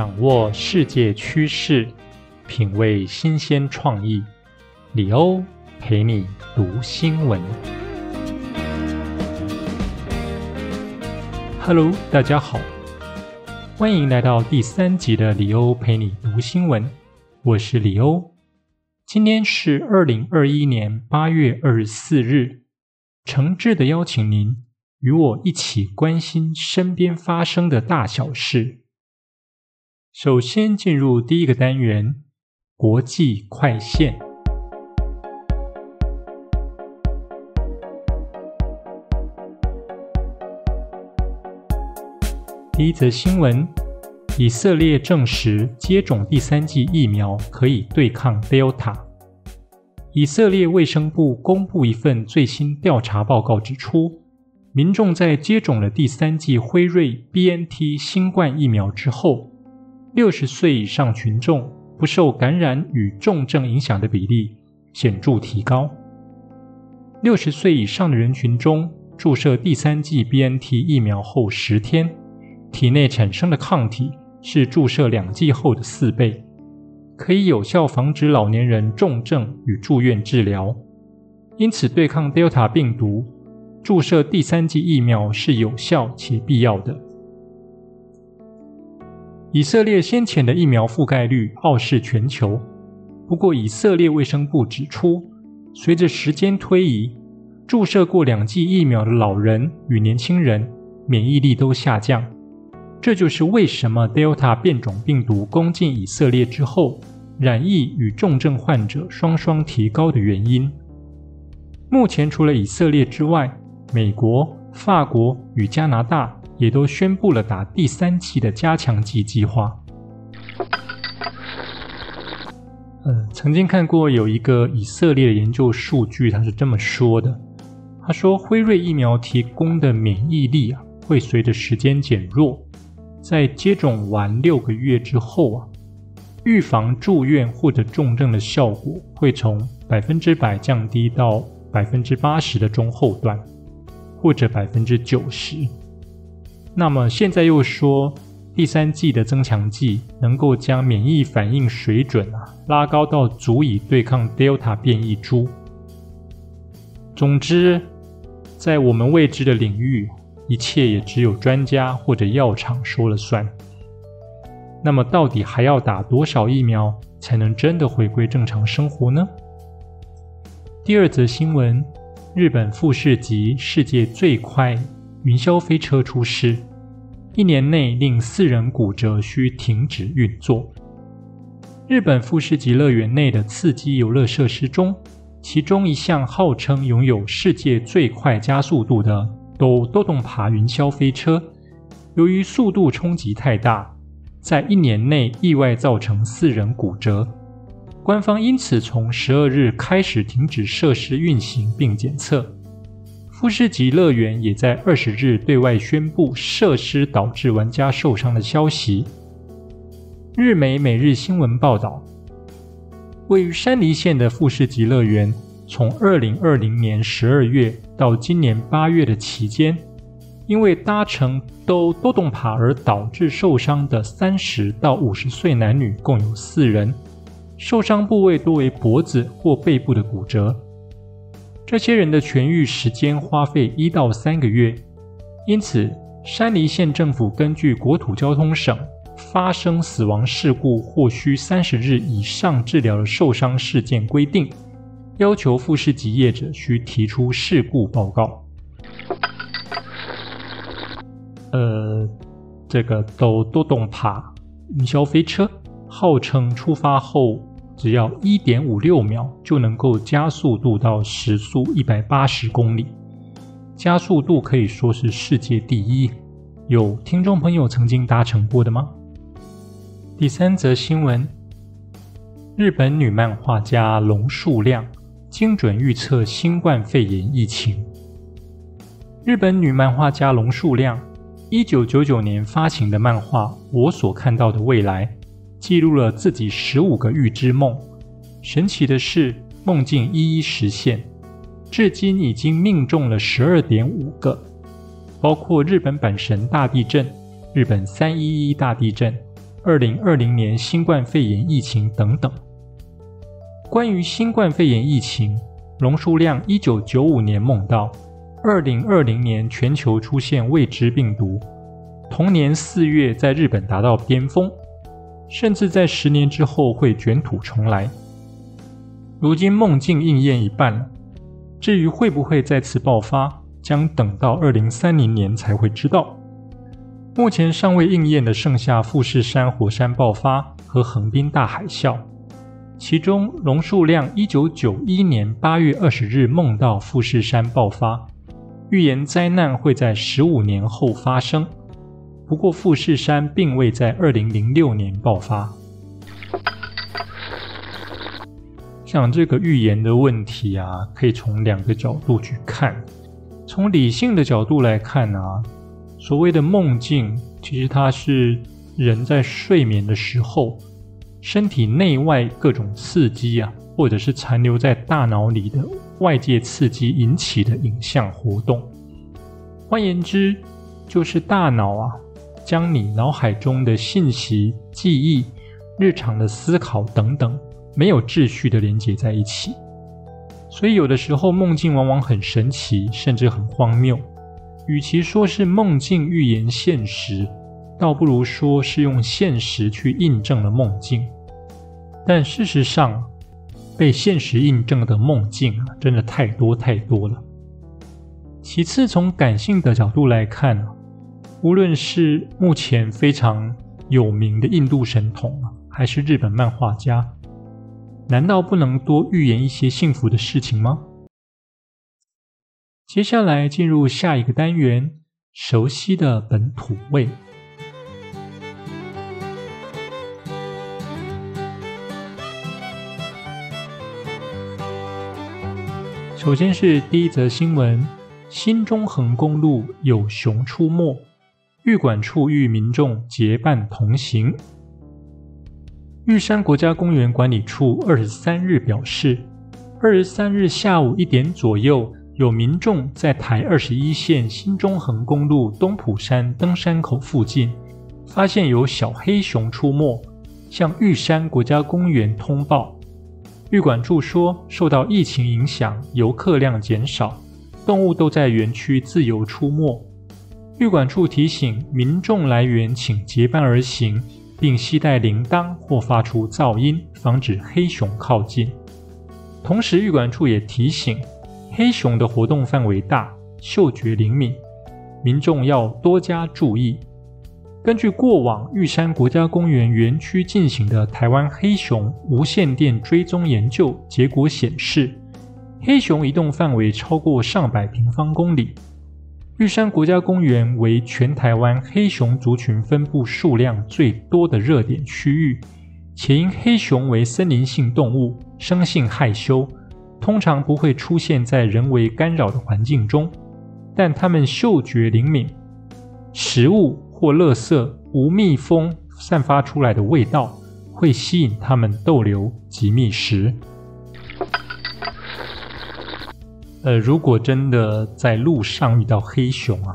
掌握世界趋势，品味新鲜创意。李欧陪你读新闻。Hello，大家好，欢迎来到第三集的李欧陪你读新闻。我是李欧，今天是二零二一年八月二十四日，诚挚的邀请您与我一起关心身边发生的大小事。首先进入第一个单元——国际快线。第一则新闻：以色列证实接种第三剂疫苗可以对抗 Delta。以色列卫生部公布一份最新调查报告，指出，民众在接种了第三剂辉瑞 BNT 新冠疫苗之后，六十岁以上群众不受感染与重症影响的比例显著提高。六十岁以上的人群中，注射第三剂 BNT 疫苗后十天，体内产生的抗体是注射两剂后的四倍，可以有效防止老年人重症与住院治疗。因此，对抗 Delta 病毒，注射第三剂疫苗是有效且必要的。以色列先前的疫苗覆盖率傲视全球，不过以色列卫生部指出，随着时间推移，注射过两剂疫苗的老人与年轻人免疫力都下降，这就是为什么 Delta 变种病毒攻进以色列之后，染疫与重症患者双双提高的原因。目前除了以色列之外，美国、法国与加拿大。也都宣布了打第三期的加强剂计划。呃，曾经看过有一个以色列的研究数据，他是这么说的：他说，辉瑞疫苗提供的免疫力啊，会随着时间减弱，在接种完六个月之后啊，预防住院或者重症的效果会从百分之百降低到百分之八十的中后段，或者百分之九十。那么现在又说第三季的增强剂能够将免疫反应水准啊拉高到足以对抗 Delta 变异株。总之，在我们未知的领域，一切也只有专家或者药厂说了算。那么，到底还要打多少疫苗才能真的回归正常生活呢？第二则新闻：日本富士急世界最快。云霄飞车出事，一年内令四人骨折，需停止运作。日本富士急乐园内的刺激游乐设施中，其中一项号称拥有世界最快加速度的都都动爬云霄飞车，由于速度冲击太大，在一年内意外造成四人骨折。官方因此从十二日开始停止设施运行并检测。富士急乐园也在二十日对外宣布设施导致玩家受伤的消息。日媒《每日新闻》报道，位于山梨县的富士急乐园，从二零二零年十二月到今年八月的期间，因为搭乘都多动爬而导致受伤的三十到五十岁男女共有四人，受伤部位多为脖子或背部的骨折。这些人的痊愈时间花费一到三个月，因此山梨县政府根据国土交通省发生死亡事故或需三十日以上治疗的受伤事件规定，要求富士急业者需提出事故报告。呃，这个都多动爬云霄飞车，号称出发后。只要一点五六秒就能够加速度到时速一百八十公里，加速度可以说是世界第一。有听众朋友曾经搭乘过的吗？第三则新闻：日本女漫画家龙树亮精准预测新冠肺炎疫情。日本女漫画家龙树亮一九九九年发行的漫画《我所看到的未来》。记录了自己十五个预知梦，神奇的是，梦境一一实现，至今已经命中了十二点五个，包括日本阪神大地震、日本三一一大地震、二零二零年新冠肺炎疫情等等。关于新冠肺炎疫情，龙树亮一九九五年梦到二零二零年全球出现未知病毒，同年四月在日本达到巅峰，甚至在十年之后会卷土重来。如今梦境应验一半了，至于会不会再次爆发？将等到二零三零年才会知道。目前尚未应验的剩下富士山火山爆发和横滨大海啸。其中，龙树亮一九九一年八月二十日梦到富士山爆发，预言灾难会在十五年后发生。不过，富士山并未在二零零六年爆发。像这个预言的问题啊，可以从两个角度去看。从理性的角度来看啊，所谓的梦境，其实它是人在睡眠的时候，身体内外各种刺激啊，或者是残留在大脑里的外界刺激引起的影像活动。换言之，就是大脑啊，将你脑海中的信息、记忆、日常的思考等等，没有秩序的连接在一起。所以，有的时候梦境往往很神奇，甚至很荒谬。与其说是梦境预言现实，倒不如说是用现实去印证了梦境。但事实上，被现实印证的梦境啊，真的太多太多了。其次，从感性的角度来看无论是目前非常有名的印度神童啊，还是日本漫画家。难道不能多预言一些幸福的事情吗？接下来进入下一个单元，熟悉的本土味。首先是第一则新闻：新中横公路有熊出没，玉管处与民众结伴同行。玉山国家公园管理处二十三日表示，二十三日下午一点左右，有民众在台二十一线新中横公路东浦山登山口附近，发现有小黑熊出没，向玉山国家公园通报。玉管处说，受到疫情影响，游客量减少，动物都在园区自由出没。玉管处提醒民众来园，请结伴而行。并携带铃铛或发出噪音，防止黑熊靠近。同时，玉管处也提醒，黑熊的活动范围大，嗅觉灵敏，民众要多加注意。根据过往玉山国家公园园区进行的台湾黑熊无线电追踪研究结果显示，黑熊移动范围超过上百平方公里。玉山国家公园为全台湾黑熊族群分布数量最多的热点区域，且因黑熊为森林性动物，生性害羞，通常不会出现在人为干扰的环境中。但它们嗅觉灵敏，食物或垃圾无蜜蜂散发出来的味道，会吸引它们逗留及觅食。呃，如果真的在路上遇到黑熊啊，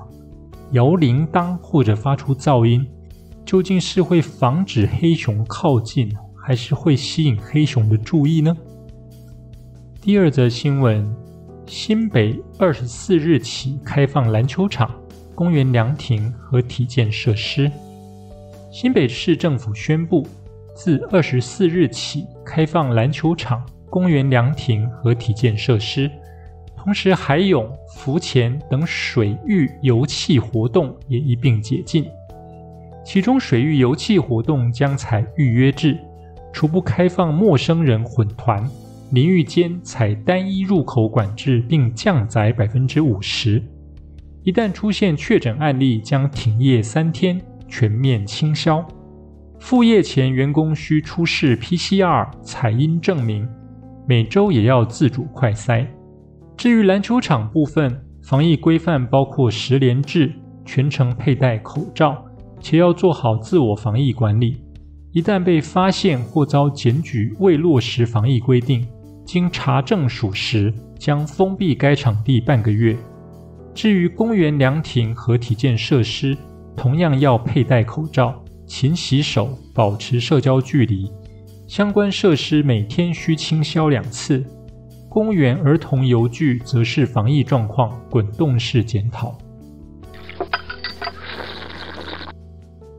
摇铃铛或者发出噪音，究竟是会防止黑熊靠近，还是会吸引黑熊的注意呢？第二则新闻：新北二十四日起开放篮球场、公园凉亭和体健设施。新北市政府宣布，自二十四日起开放篮球场、公园凉亭和体健设施。同时，海泳、浮潜等水域游憩活动也一并解禁。其中，水域游憩活动将采预约制，除不开放陌生人混团，淋浴间采单一入口管制，并降载百分之五十。一旦出现确诊案例，将停业三天，全面清消。复业前，员工需出示 PCR 采阴证明，每周也要自主快筛。至于篮球场部分，防疫规范包括十连制，全程佩戴口罩，且要做好自我防疫管理。一旦被发现或遭检举未落实防疫规定，经查证属实，将封闭该场地半个月。至于公园凉亭和体健设施，同样要佩戴口罩，勤洗手，保持社交距离。相关设施每天需清消两次。公园儿童游具则是防疫状况滚动式检讨。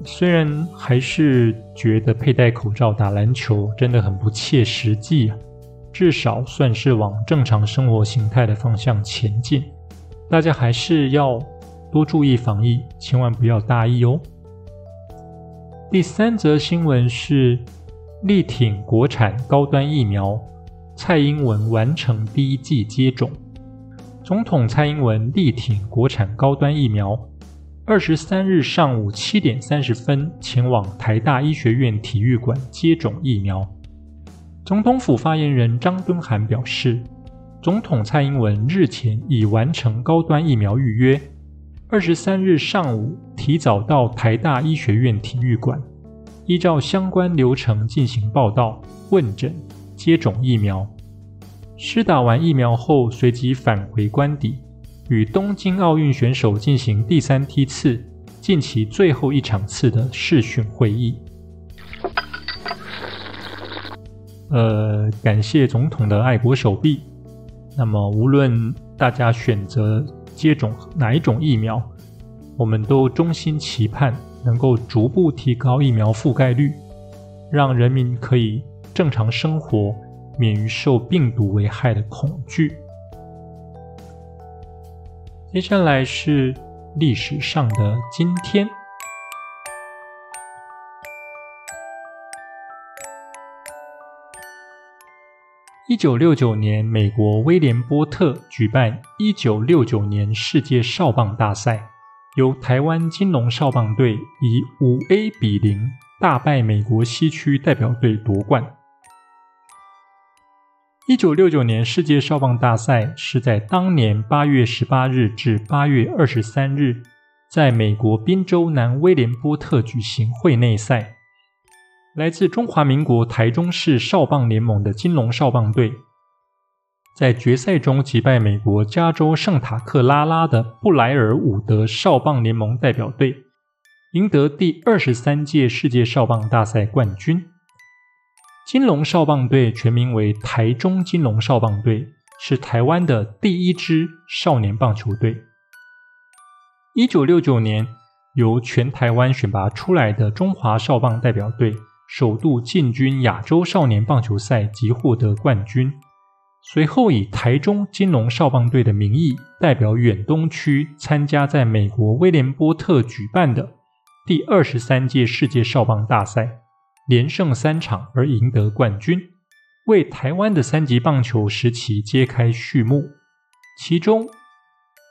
虽然还是觉得佩戴口罩打篮球真的很不切实际啊，至少算是往正常生活形态的方向前进。大家还是要多注意防疫，千万不要大意哦。第三则新闻是力挺国产高端疫苗。蔡英文完成第一剂接种，总统蔡英文力挺国产高端疫苗。二十三日上午七点三十分前往台大医学院体育馆接种疫苗。总统府发言人张敦涵表示，总统蔡英文日前已完成高端疫苗预约，二十三日上午提早到台大医学院体育馆，依照相关流程进行报到、问诊。接种疫苗，施打完疫苗后，随即返回官邸，与东京奥运选手进行第三梯次、近期最后一场次的视讯会议。呃，感谢总统的爱国手臂。那么，无论大家选择接种哪一种疫苗，我们都衷心期盼能够逐步提高疫苗覆盖率，让人民可以。正常生活，免于受病毒危害的恐惧。接下来是历史上的今天。一九六九年，美国威廉波特举办一九六九年世界少棒大赛，由台湾金龙少棒队以五 A 比零大败美国西区代表队夺冠。一九六九年世界少棒大赛是在当年八月十八日至八月二十三日，在美国宾州南威廉波特举行会内赛。来自中华民国台中市少棒联盟的金龙少棒队，在决赛中击败美国加州圣塔克拉拉的布莱尔伍德少棒联盟代表队，赢得第二十三届世界少棒大赛冠军。金龙少棒队全名为台中金龙少棒队，是台湾的第一支少年棒球队。一九六九年，由全台湾选拔出来的中华少棒代表队，首度进军亚洲少年棒球赛及获得冠军。随后以台中金龙少棒队的名义，代表远东区参加在美国威廉波特举办的第二十三届世界少棒大赛。连胜三场而赢得冠军，为台湾的三级棒球时期揭开序幕。其中，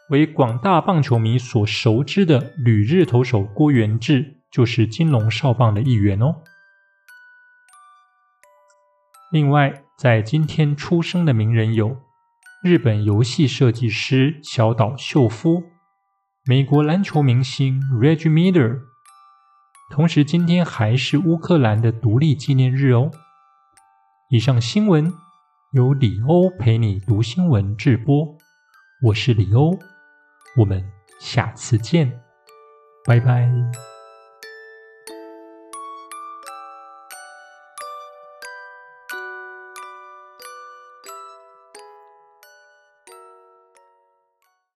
为广大棒球迷所熟知的旅日投手郭元志，就是金龙少棒的一员哦。另外，在今天出生的名人有日本游戏设计师小岛秀夫、美国篮球明星 Reggie Miller。同时，今天还是乌克兰的独立纪念日哦。以上新闻由李欧陪你读新闻直播，我是李欧，我们下次见，拜拜。